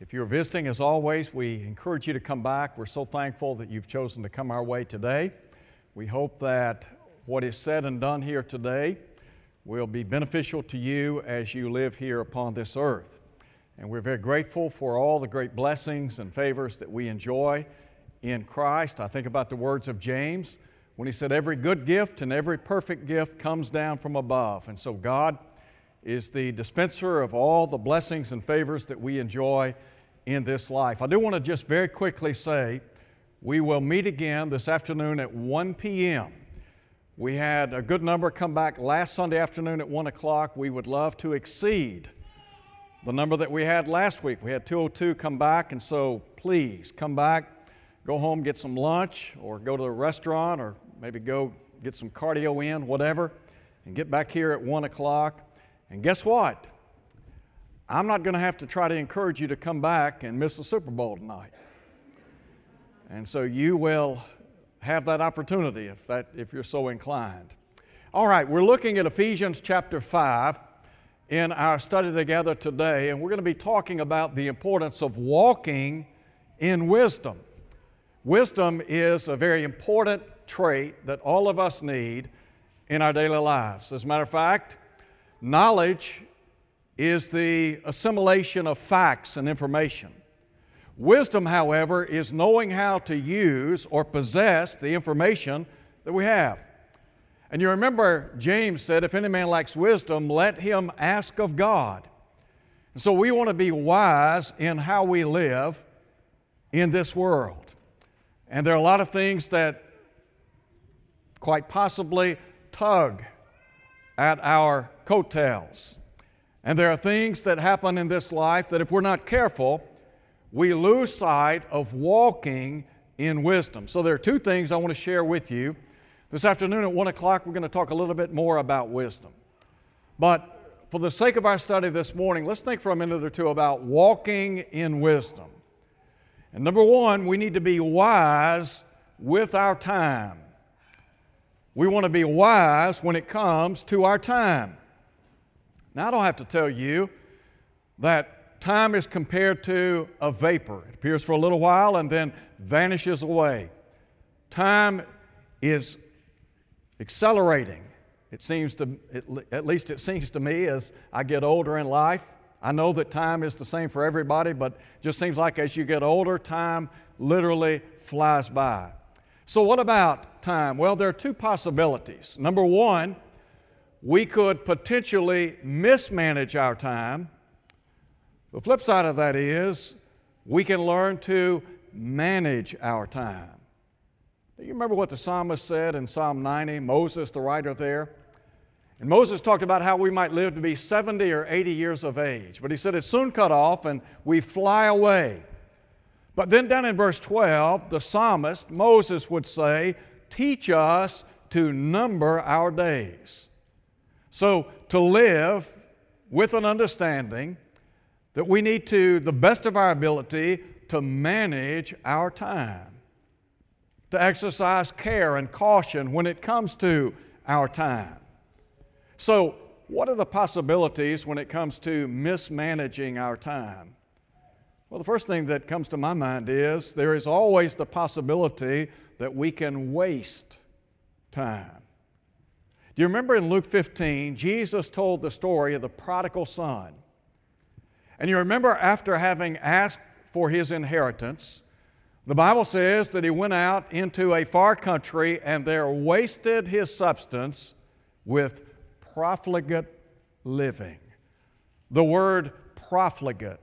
If you're visiting, as always, we encourage you to come back. We're so thankful that you've chosen to come our way today. We hope that what is said and done here today will be beneficial to you as you live here upon this earth. And we're very grateful for all the great blessings and favors that we enjoy in Christ. I think about the words of James when he said, Every good gift and every perfect gift comes down from above. And so God is the dispenser of all the blessings and favors that we enjoy in this life. I do want to just very quickly say we will meet again this afternoon at 1 p.m. We had a good number come back last Sunday afternoon at 1 o'clock. We would love to exceed the number that we had last week. We had 202 come back, and so please come back, go home, get some lunch, or go to the restaurant, or maybe go get some cardio in, whatever, and get back here at 1 o'clock. And guess what? I'm not going to have to try to encourage you to come back and miss the Super Bowl tonight. And so you will have that opportunity if, that, if you're so inclined. All right, we're looking at Ephesians chapter 5 in our study together today, and we're going to be talking about the importance of walking in wisdom. Wisdom is a very important trait that all of us need in our daily lives. As a matter of fact, knowledge is the assimilation of facts and information. Wisdom, however, is knowing how to use or possess the information that we have. And you remember James said, If any man lacks wisdom, let him ask of God. And so we want to be wise in how we live in this world. And there are a lot of things that quite possibly tug at our coattails. And there are things that happen in this life that if we're not careful, we lose sight of walking in wisdom. So, there are two things I want to share with you. This afternoon at 1 o'clock, we're going to talk a little bit more about wisdom. But for the sake of our study this morning, let's think for a minute or two about walking in wisdom. And number one, we need to be wise with our time. We want to be wise when it comes to our time. Now, I don't have to tell you that time is compared to a vapor. It appears for a little while and then vanishes away. Time is accelerating. It seems to, at least it seems to me as I get older in life. I know that time is the same for everybody, but just seems like as you get older, time literally flies by. So, what about time? Well, there are two possibilities. Number one, we could potentially mismanage our time the flip side of that is we can learn to manage our time. Do you remember what the psalmist said in Psalm 90, Moses, the writer there? And Moses talked about how we might live to be 70 or 80 years of age. But he said it's soon cut off and we fly away. But then down in verse 12, the psalmist, Moses, would say, Teach us to number our days. So to live with an understanding that we need to, the best of our ability, to manage our time, to exercise care and caution when it comes to our time. So, what are the possibilities when it comes to mismanaging our time? Well, the first thing that comes to my mind is there is always the possibility that we can waste time. Do you remember in Luke 15, Jesus told the story of the prodigal son? And you remember, after having asked for his inheritance, the Bible says that he went out into a far country and there wasted his substance with profligate living. The word profligate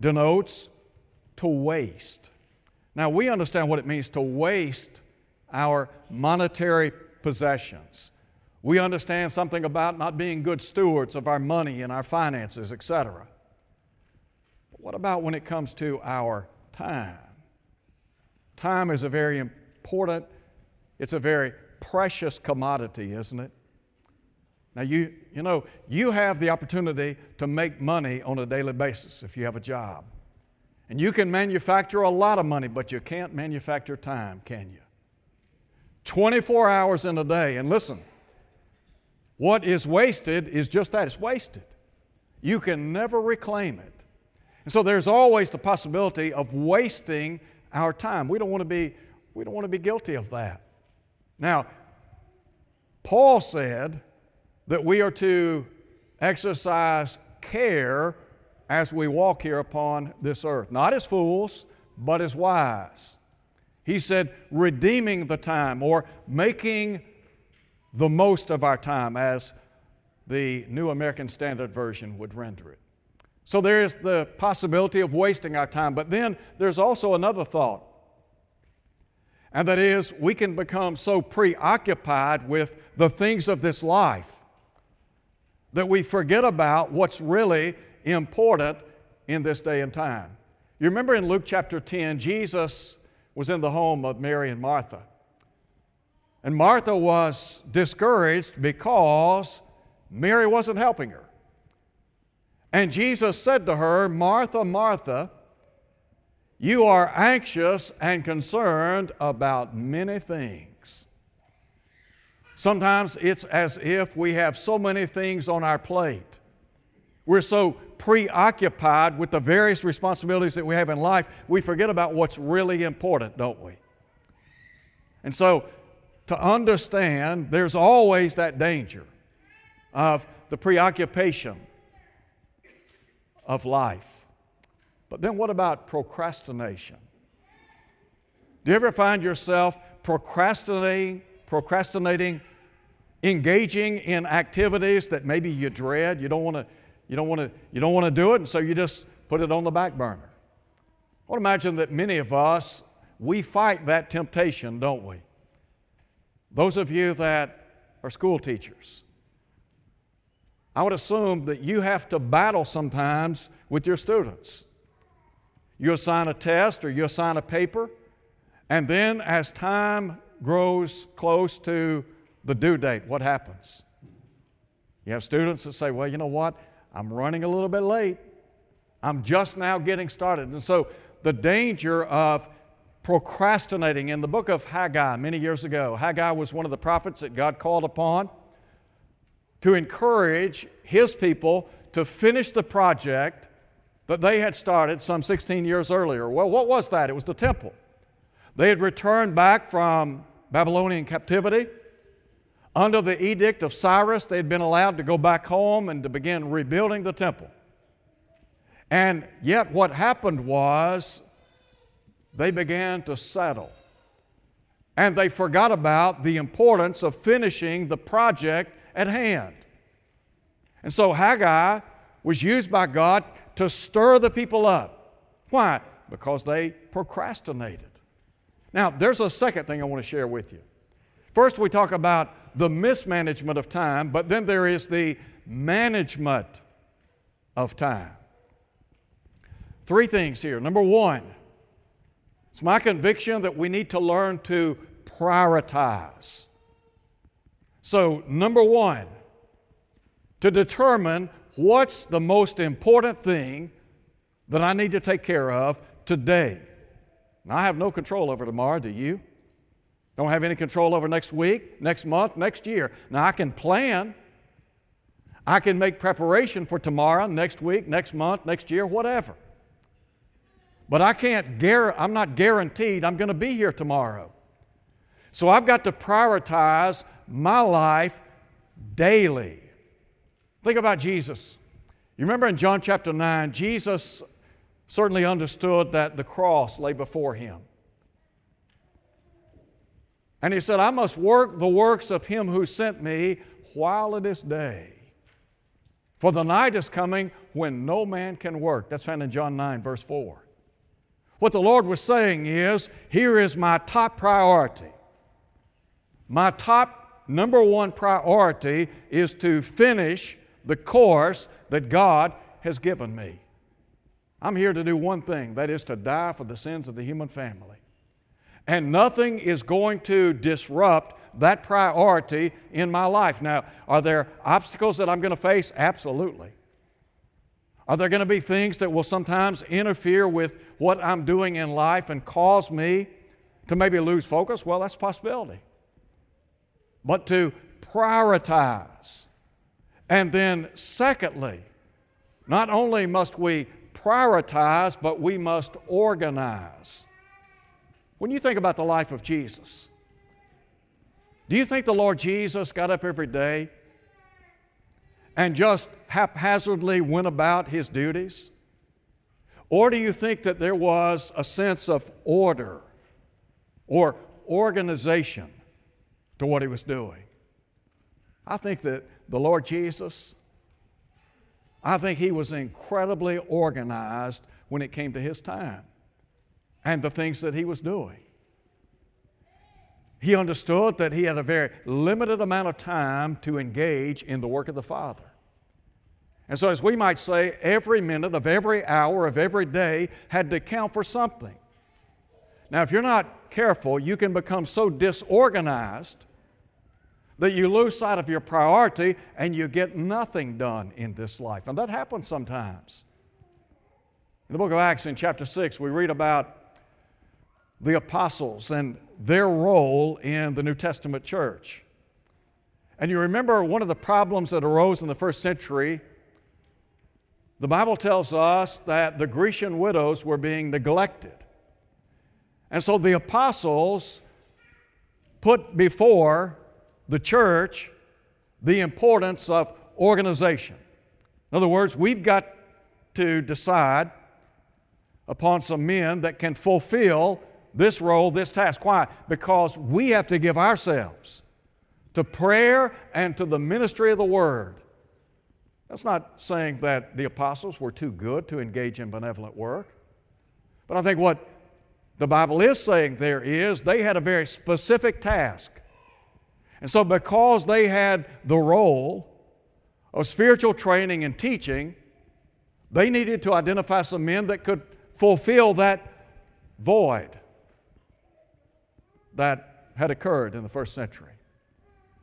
denotes to waste. Now, we understand what it means to waste our monetary possessions. We understand something about not being good stewards of our money and our finances, etc. But what about when it comes to our time? Time is a very important, it's a very precious commodity, isn't it? Now, you, you know, you have the opportunity to make money on a daily basis if you have a job. And you can manufacture a lot of money, but you can't manufacture time, can you? 24 hours in a day. And listen, what is wasted is just that it's wasted. You can never reclaim it. And so there's always the possibility of wasting our time. We don't want to be, we don't want to be guilty of that. Now, Paul said that we are to exercise care as we walk here upon this earth, not as fools, but as wise. He said, redeeming the time or making the most of our time, as the New American Standard Version would render it. So there is the possibility of wasting our time, but then there's also another thought, and that is we can become so preoccupied with the things of this life that we forget about what's really important in this day and time. You remember in Luke chapter 10, Jesus was in the home of Mary and Martha. And Martha was discouraged because Mary wasn't helping her. And Jesus said to her, Martha, Martha, you are anxious and concerned about many things. Sometimes it's as if we have so many things on our plate. We're so preoccupied with the various responsibilities that we have in life, we forget about what's really important, don't we? And so, to understand, there's always that danger of the preoccupation of life. But then, what about procrastination? Do you ever find yourself procrastinating, procrastinating, engaging in activities that maybe you dread? You don't want to you don't want to, you don't want to do it, and so you just put it on the back burner. I to imagine that many of us, we fight that temptation, don't we? Those of you that are school teachers, I would assume that you have to battle sometimes with your students. You assign a test or you assign a paper, and then as time grows close to the due date, what happens? You have students that say, Well, you know what? I'm running a little bit late. I'm just now getting started. And so the danger of procrastinating in the book of Haggai many years ago, Haggai was one of the prophets that God called upon to encourage his people to finish the project that they had started some 16 years earlier. Well, what was that? It was the temple. They had returned back from Babylonian captivity. Under the edict of Cyrus, they had been allowed to go back home and to begin rebuilding the temple. And yet, what happened was they began to settle. And they forgot about the importance of finishing the project at hand. And so Haggai was used by God to stir the people up. Why? Because they procrastinated. Now, there's a second thing I want to share with you. First, we talk about the mismanagement of time, but then there is the management of time. Three things here. Number one, it's my conviction that we need to learn to prioritize. So, number one, to determine what's the most important thing that I need to take care of today. Now, I have no control over tomorrow, do you? Don't have any control over next week, next month, next year. Now, I can plan. I can make preparation for tomorrow, next week, next month, next year, whatever. But I can't, I'm not guaranteed I'm going to be here tomorrow. So I've got to prioritize my life daily. Think about Jesus. You remember in John chapter 9, Jesus certainly understood that the cross lay before him. And he said, I must work the works of him who sent me while it is day. For the night is coming when no man can work. That's found in John 9, verse 4. What the Lord was saying is here is my top priority. My top number one priority is to finish the course that God has given me. I'm here to do one thing that is to die for the sins of the human family. And nothing is going to disrupt that priority in my life. Now, are there obstacles that I'm going to face? Absolutely. Are there going to be things that will sometimes interfere with what I'm doing in life and cause me to maybe lose focus? Well, that's a possibility. But to prioritize. And then, secondly, not only must we prioritize, but we must organize. When you think about the life of Jesus, do you think the Lord Jesus got up every day and just haphazardly went about his duties? Or do you think that there was a sense of order or organization to what he was doing? I think that the Lord Jesus, I think he was incredibly organized when it came to his time and the things that he was doing. He understood that he had a very limited amount of time to engage in the work of the Father. And so, as we might say, every minute of every hour of every day had to count for something. Now, if you're not careful, you can become so disorganized that you lose sight of your priority and you get nothing done in this life. And that happens sometimes. In the book of Acts, in chapter 6, we read about the apostles and their role in the New Testament church. And you remember one of the problems that arose in the first century. The Bible tells us that the Grecian widows were being neglected. And so the apostles put before the church the importance of organization. In other words, we've got to decide upon some men that can fulfill this role, this task. Why? Because we have to give ourselves to prayer and to the ministry of the Word. That's not saying that the apostles were too good to engage in benevolent work. But I think what the Bible is saying there is they had a very specific task. And so, because they had the role of spiritual training and teaching, they needed to identify some men that could fulfill that void that had occurred in the first century.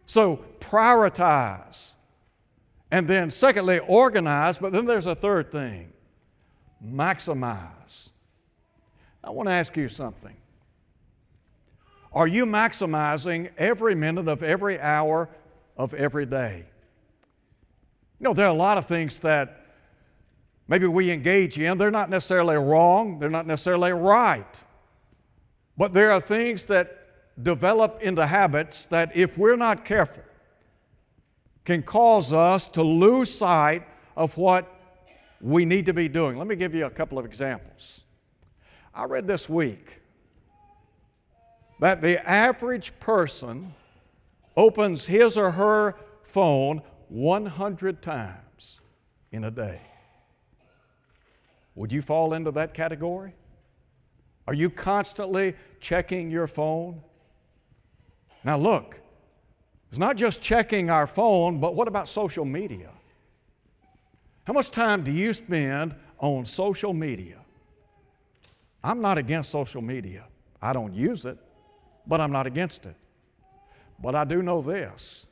So prioritize. And then, secondly, organize, but then there's a third thing maximize. I want to ask you something. Are you maximizing every minute of every hour of every day? You know, there are a lot of things that maybe we engage in. They're not necessarily wrong, they're not necessarily right. But there are things that develop into habits that, if we're not careful, can cause us to lose sight of what we need to be doing. Let me give you a couple of examples. I read this week that the average person opens his or her phone 100 times in a day. Would you fall into that category? Are you constantly checking your phone? Now, look, it's not just checking our phone, but what about social media? How much time do you spend on social media? I'm not against social media. I don't use it, but I'm not against it. But I do know this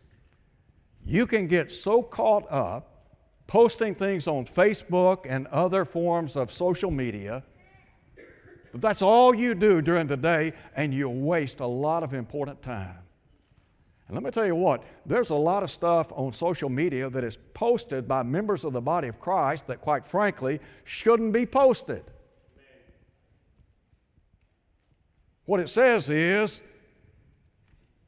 you can get so caught up posting things on Facebook and other forms of social media but that's all you do during the day, and you waste a lot of important time. And let me tell you what, there's a lot of stuff on social media that is posted by members of the body of Christ that, quite frankly, shouldn't be posted. What it says is,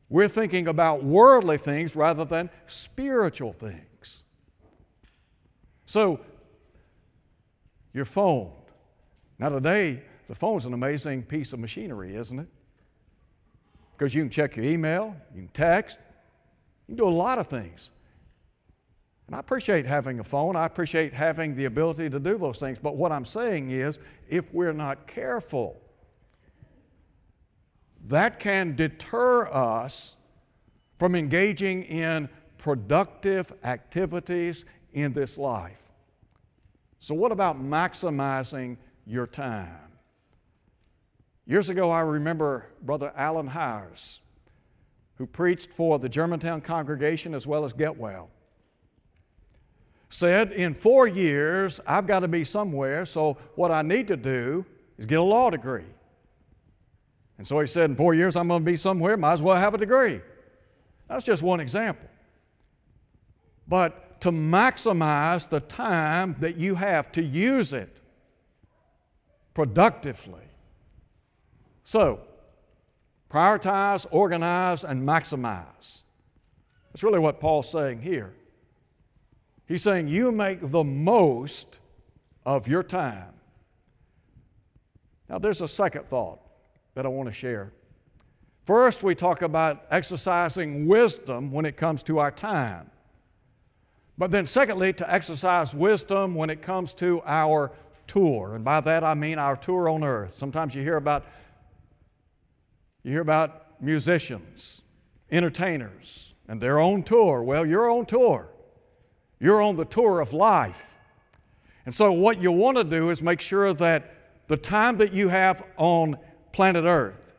we're thinking about worldly things rather than spiritual things. So, your phone. Now, today, the phone's an amazing piece of machinery, isn't it? Because you can check your email, you can text, you can do a lot of things. And I appreciate having a phone, I appreciate having the ability to do those things. But what I'm saying is, if we're not careful, that can deter us from engaging in productive activities in this life. So, what about maximizing your time? Years ago, I remember Brother Alan Highers, who preached for the Germantown congregation as well as Getwell, said, In four years, I've got to be somewhere, so what I need to do is get a law degree. And so he said, In four years, I'm going to be somewhere, might as well have a degree. That's just one example. But to maximize the time that you have to use it productively. So, prioritize, organize, and maximize. That's really what Paul's saying here. He's saying you make the most of your time. Now, there's a second thought that I want to share. First, we talk about exercising wisdom when it comes to our time. But then, secondly, to exercise wisdom when it comes to our tour. And by that I mean our tour on earth. Sometimes you hear about you hear about musicians, entertainers, and their own tour. Well, you're on tour. You're on the tour of life. And so, what you want to do is make sure that the time that you have on planet Earth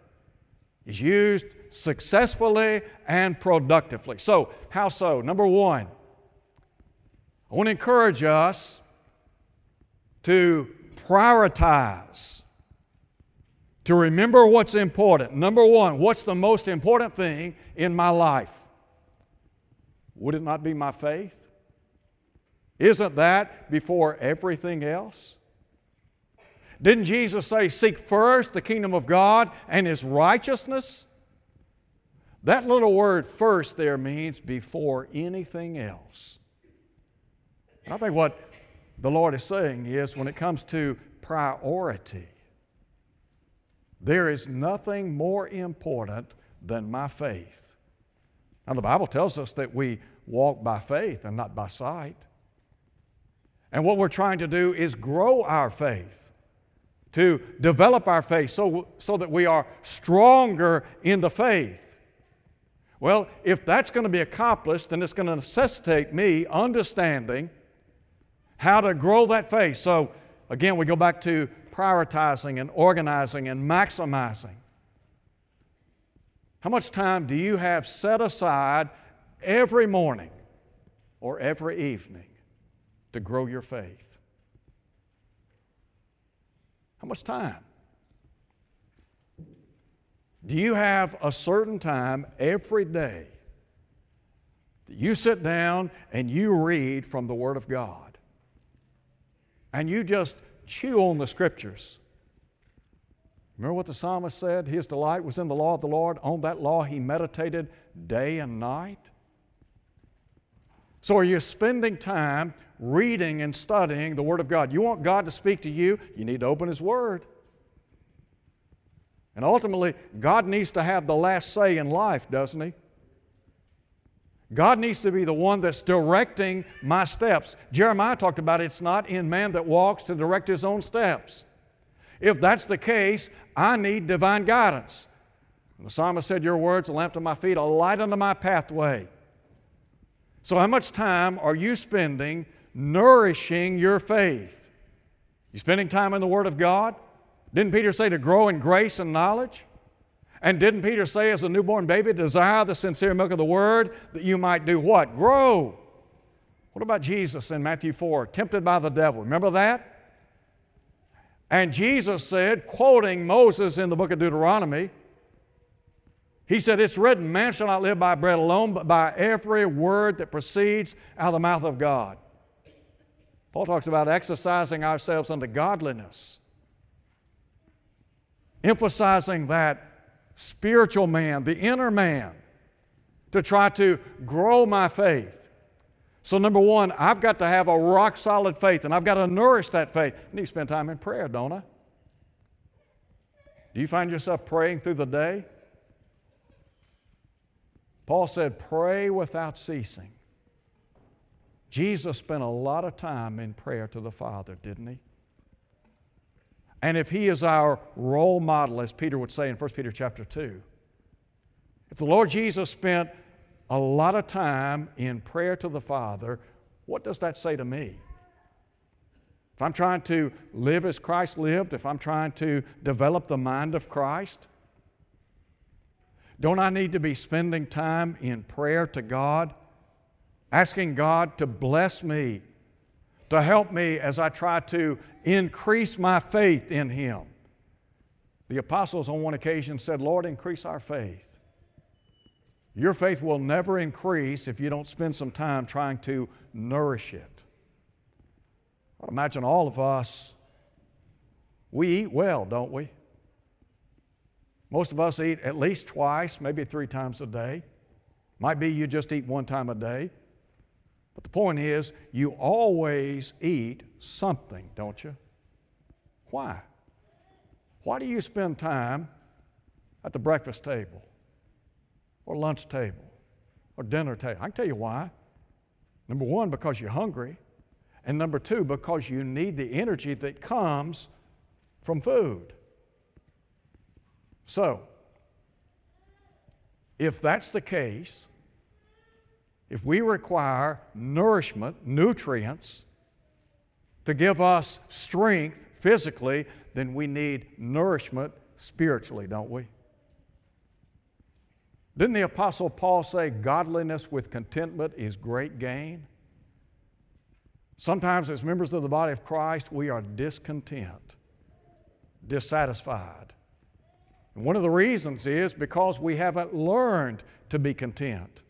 is used successfully and productively. So, how so? Number one, I want to encourage us to prioritize, to remember what's important. Number one, what's the most important thing in my life? Would it not be my faith? Isn't that before everything else? Didn't Jesus say, Seek first the kingdom of God and His righteousness? That little word first there means before anything else. I think what the Lord is saying is when it comes to priority, there is nothing more important than my faith. Now, the Bible tells us that we walk by faith and not by sight. And what we're trying to do is grow our faith, to develop our faith so, so that we are stronger in the faith. Well, if that's going to be accomplished, then it's going to necessitate me understanding how to grow that faith. So, again, we go back to prioritizing and organizing and maximizing. How much time do you have set aside every morning or every evening to grow your faith? How much time? Do you have a certain time every day that you sit down and you read from the Word of God? And you just chew on the scriptures. Remember what the psalmist said? His delight was in the law of the Lord. On that law he meditated day and night. So, are you spending time reading and studying the Word of God? You want God to speak to you, you need to open His Word. And ultimately, God needs to have the last say in life, doesn't He? God needs to be the one that's directing my steps. Jeremiah talked about it's not in man that walks to direct his own steps. If that's the case, I need divine guidance. And the psalmist said, Your words, a lamp to my feet, a light unto my pathway. So, how much time are you spending nourishing your faith? You spending time in the Word of God? Didn't Peter say to grow in grace and knowledge? And didn't Peter say, as a newborn baby, desire the sincere milk of the word that you might do what? Grow. What about Jesus in Matthew 4, tempted by the devil? Remember that? And Jesus said, quoting Moses in the book of Deuteronomy, he said, It's written, man shall not live by bread alone, but by every word that proceeds out of the mouth of God. Paul talks about exercising ourselves unto godliness, emphasizing that spiritual man, the inner man, to try to grow my faith. So, number one, I've got to have a rock solid faith and I've got to nourish that faith. I need to spend time in prayer, don't I? Do you find yourself praying through the day? Paul said, Pray without ceasing. Jesus spent a lot of time in prayer to the Father, didn't he? And if he is our role model, as Peter would say in 1 Peter chapter 2, if the Lord Jesus spent a lot of time in prayer to the Father, what does that say to me? If I'm trying to live as Christ lived, if I'm trying to develop the mind of Christ, don't I need to be spending time in prayer to God, asking God to bless me to help me as I try to increase my faith in Him. The apostles on one occasion said, Lord, increase our faith. Your faith will never increase if you don't spend some time trying to nourish it. I imagine all of us We eat well, don't we? Most of us eat at least twice, maybe three times a day. Might be you just eat one time a day. But the point is, you always eat something, don't you? Why? Why do you spend time at the breakfast table or lunch table or dinner table? I can tell you why. Number one, because you're hungry. And number two, because you need the energy that comes from food. So, if that's the case, if we require nourishment, nutrients, to give us strength physically, then we need nourishment spiritually, don't we? Didn't the Apostle Paul say, Godliness with contentment is great gain? Sometimes, as members of the body of Christ, we are discontent, dissatisfied. And one of the reasons is because we haven't learned to be content.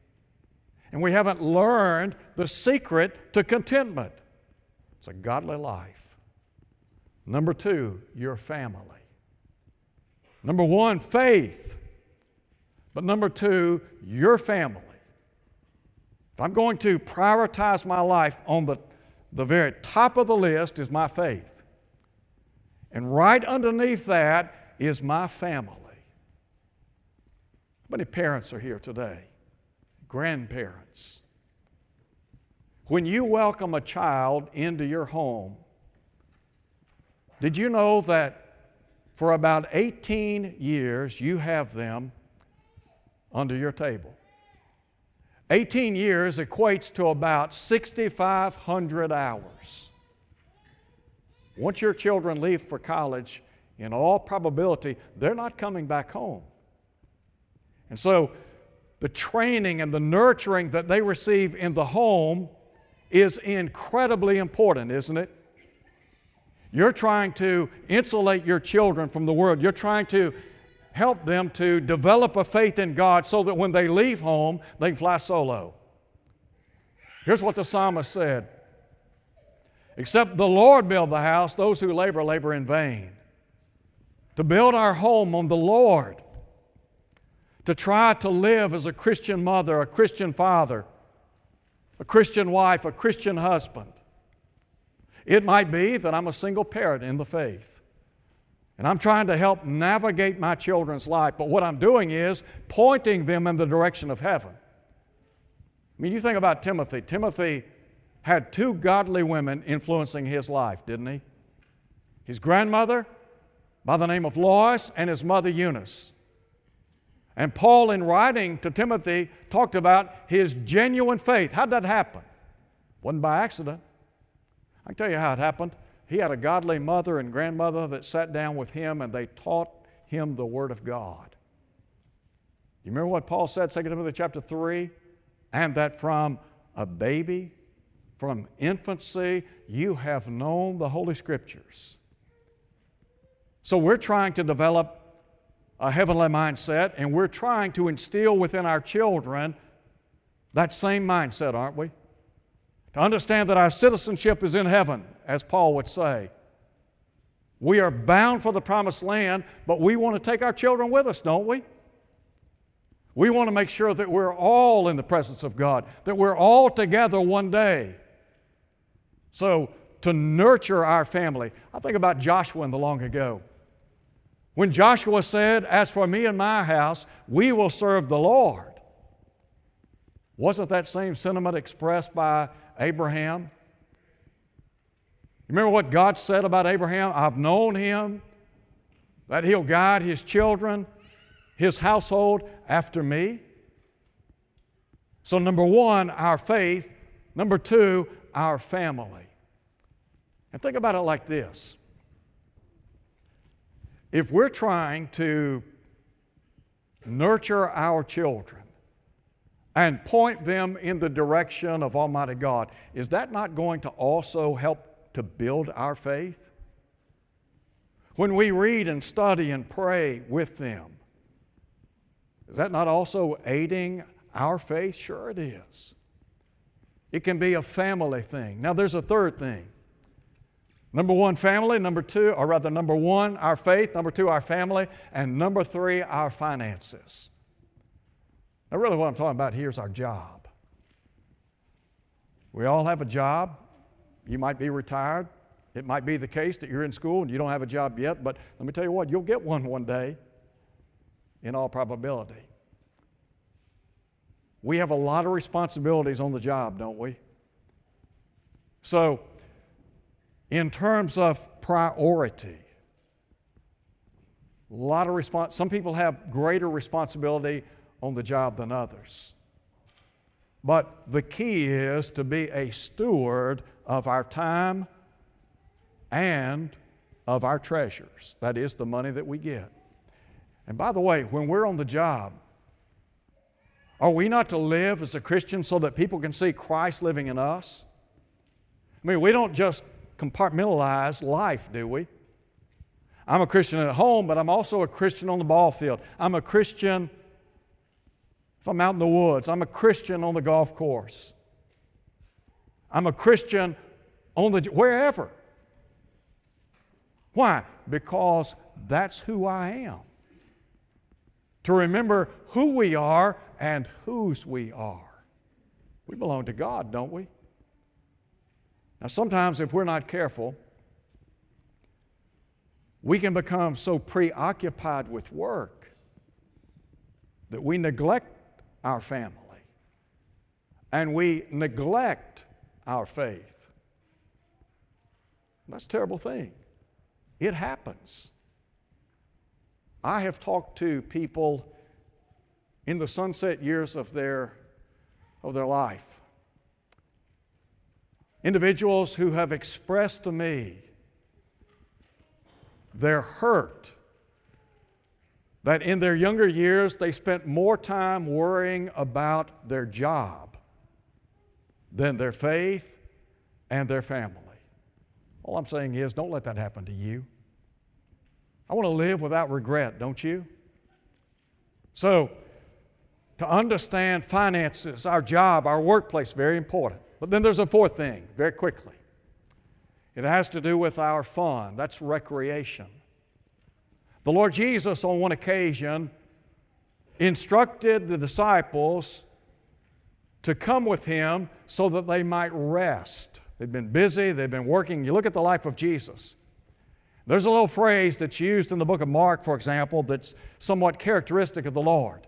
And we haven't learned the secret to contentment. It's a godly life. Number two, your family. Number one, faith. But number two, your family. If I'm going to prioritize my life, on the, the very top of the list is my faith. And right underneath that is my family. How many parents are here today? Grandparents. When you welcome a child into your home, did you know that for about 18 years you have them under your table? 18 years equates to about 6,500 hours. Once your children leave for college, in all probability, they're not coming back home. And so, the training and the nurturing that they receive in the home is incredibly important, isn't it? You're trying to insulate your children from the world. You're trying to help them to develop a faith in God so that when they leave home, they can fly solo. Here's what the psalmist said Except the Lord build the house, those who labor, labor in vain to build our home on the Lord, to try to live as a Christian mother, a Christian father, a Christian wife, a Christian husband. It might be that I'm a single parent in the faith. And I'm trying to help navigate my children's life, but what I'm doing is pointing them in the direction of heaven. I mean, you think about Timothy. Timothy had two godly women influencing his life, didn't he? His grandmother by the name of Lois and his mother Eunice. And Paul, in writing to Timothy, talked about his genuine faith. How'd that happen? Wasn't by accident. I can tell you how it happened. He had a godly mother and grandmother that sat down with him and they taught him the Word of God. You remember what Paul said, 2 Timothy chapter 3? And that from a baby, from infancy, you have known the Holy Scriptures so we're trying to develop a heavenly mindset and we're trying to instill within our children that same mindset, aren't we? To understand that our citizenship is in heaven, as Paul would say. We are bound for the promised land, but we want to take our children with us, don't we? We want to make sure that we're all in the presence of God, that we're all together one day. So, to nurture our family, I think about Joshua in the long ago. When Joshua said, As for me and my house, we will serve the Lord. Wasn't that same sentiment expressed by Abraham? Remember what God said about Abraham? I've known him, that he'll guide his children, his household after me. So, number one, our faith. Number two, our family. And think about it like this if we're trying to nurture our children and point them in the direction of Almighty God, is that not going to also help to build our faith? When we read and study and pray with them, is that not also aiding our faith? Sure, it is. It can be a family thing. Now, there's a third thing. Number one, family. Number two, or rather, number one, our faith. Number two, our family. And number three, our finances. Now, really, what I'm talking about here is our job. We all have a job. You might be retired. It might be the case that you're in school and you don't have a job yet, but let me tell you what, you'll get one one day, in all probability. We have a lot of responsibilities on the job, don't we? So, in terms of priority, a lot of response. Some people have greater responsibility on the job than others. But the key is to be a steward of our time and of our treasures. That is the money that we get. And by the way, when we're on the job, are we not to live as a Christian so that people can see Christ living in us? I mean, we don't just compartmentalize life, do we? I'm a Christian at home, but I'm also a Christian on the ball field. I'm a Christian if I'm out in the woods. I'm a Christian on the golf course. I'm a Christian on the wherever. Why? Because that's who I am. To remember who we are and whose we are. We belong to God, don't we? Now, sometimes if we're not careful, we can become so preoccupied with work that we neglect our family and we neglect our faith. That's a terrible thing. It happens. I have talked to people in the sunset years of their, of their life. Individuals who have expressed to me their hurt that in their younger years they spent more time worrying about their job than their faith and their family. All I'm saying is, don't let that happen to you. I want to live without regret, don't you? So, to understand finances, our job, our workplace, very important. But then there's a fourth thing, very quickly. It has to do with our fun. That's recreation. The Lord Jesus, on one occasion, instructed the disciples to come with him so that they might rest. They'd been busy, they'd been working. You look at the life of Jesus. There's a little phrase that's used in the book of Mark, for example, that's somewhat characteristic of the Lord.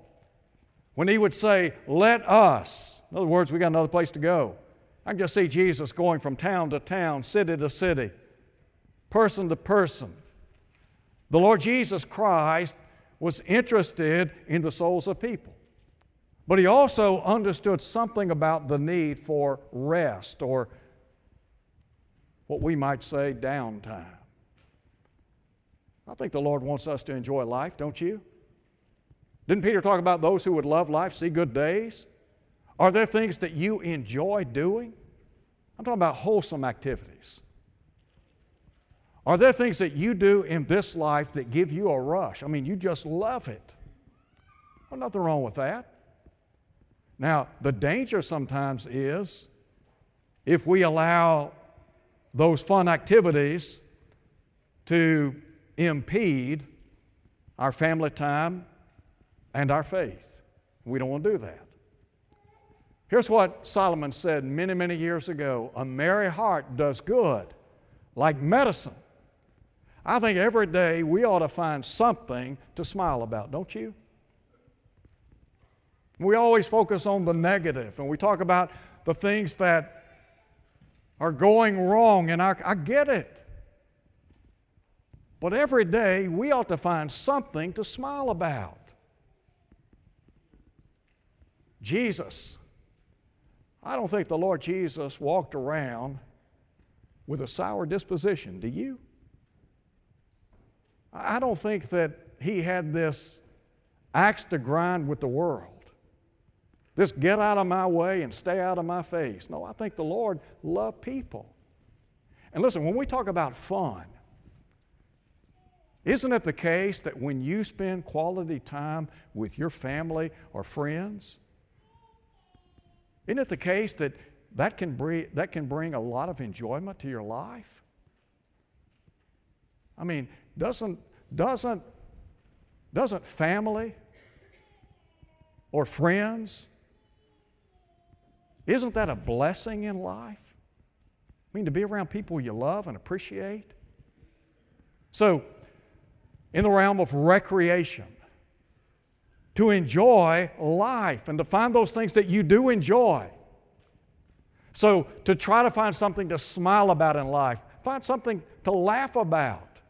When he would say, Let us, in other words, we got another place to go. I can just see Jesus going from town to town, city to city, person to person. The Lord Jesus Christ was interested in the souls of people. But he also understood something about the need for rest or what we might say downtime. I think the Lord wants us to enjoy life, don't you? Didn't Peter talk about those who would love life, see good days? Are there things that you enjoy doing? I'm talking about wholesome activities. Are there things that you do in this life that give you a rush? I mean, you just love it. Well, nothing wrong with that. Now, the danger sometimes is if we allow those fun activities to impede our family time and our faith. We don't want to do that. Here's what Solomon said many, many years ago A merry heart does good, like medicine. I think every day we ought to find something to smile about, don't you? We always focus on the negative and we talk about the things that are going wrong, and I, I get it. But every day we ought to find something to smile about. Jesus. I don't think the Lord Jesus walked around with a sour disposition, do you? I don't think that he had this axe to grind with the world. This get out of my way and stay out of my face. No, I think the Lord loved people. And listen, when we talk about fun, isn't it the case that when you spend quality time with your family or friends, isn't it the case that that can bring, that can bring a lot of enjoyment to your life? I mean, doesn't, doesn't, doesn't family or friends, isn't that a blessing in life? I mean, to be around people you love and appreciate. So, in the realm of recreation, to enjoy life and to find those things that you do enjoy. So, to try to find something to smile about in life, find something to laugh about.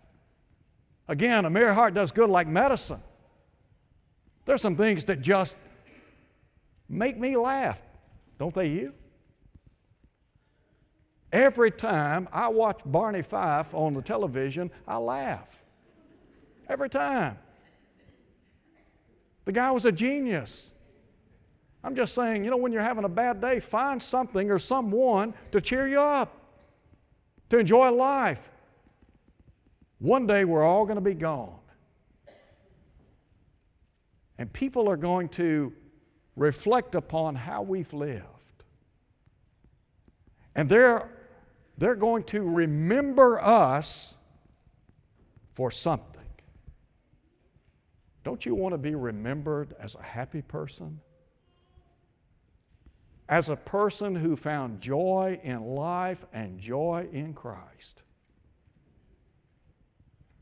Again, a merry heart does good like medicine. There's some things that just make me laugh, don't they you? Every time I watch Barney Fife on the television, I laugh. Every time. The guy was a genius. I'm just saying, you know, when you're having a bad day, find something or someone to cheer you up, to enjoy life. One day we're all going to be gone. And people are going to reflect upon how we've lived. And they're, they're going to remember us for something. Don't you want to be remembered as a happy person? As a person who found joy in life and joy in Christ.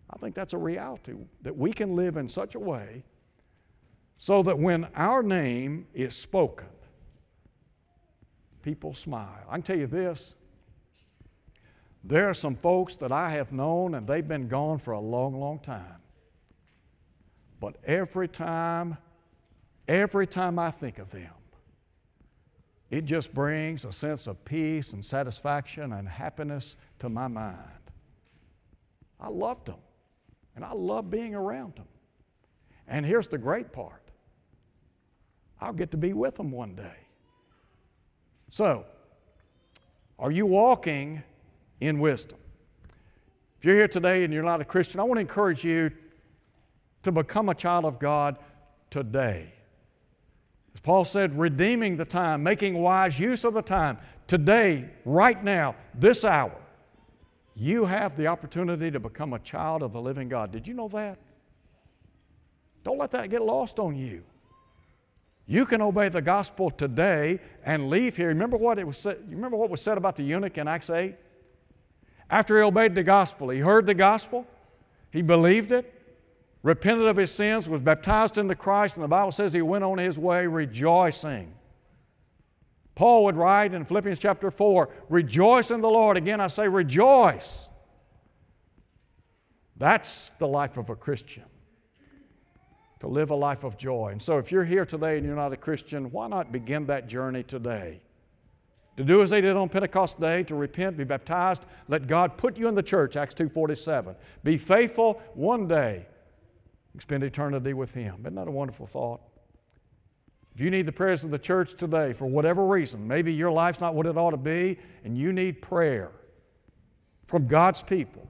I think that's a reality that we can live in such a way so that when our name is spoken, people smile. I can tell you this there are some folks that I have known and they've been gone for a long, long time. But every time, every time I think of them, it just brings a sense of peace and satisfaction and happiness to my mind. I loved them, and I love being around them. And here's the great part I'll get to be with them one day. So, are you walking in wisdom? If you're here today and you're not a Christian, I want to encourage you to become a child of God today. As Paul said, redeeming the time, making wise use of the time. Today, right now, this hour, you have the opportunity to become a child of the living God. Did you know that? Don't let that get lost on you. You can obey the gospel today and leave here. Remember what it was said, you remember what was said about the eunuch in Acts 8? After he obeyed the gospel, he heard the gospel, he believed it, repented of his sins, was baptized into Christ, and the Bible says he went on his way rejoicing. Paul would write in Philippians chapter 4 Rejoice in the Lord. Again, I say rejoice. That's the life of a Christian to live a life of joy. And so, if you're here today and you're not a Christian, why not begin that journey today? To do as they did on Pentecost Day, to repent, be baptized, let God put you in the church, Acts 2.47. Be faithful one day, spend eternity with Him. Isn't that a wonderful thought? If you need the prayers of the church today for whatever reason, maybe your life's not what it ought to be, and you need prayer from God's people,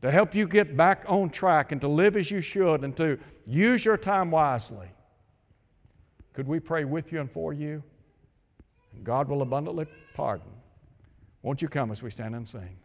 to help you get back on track and to live as you should and to use your time wisely. Could we pray with you and for you? And God will abundantly pardon. Won't you come as we stand and sing?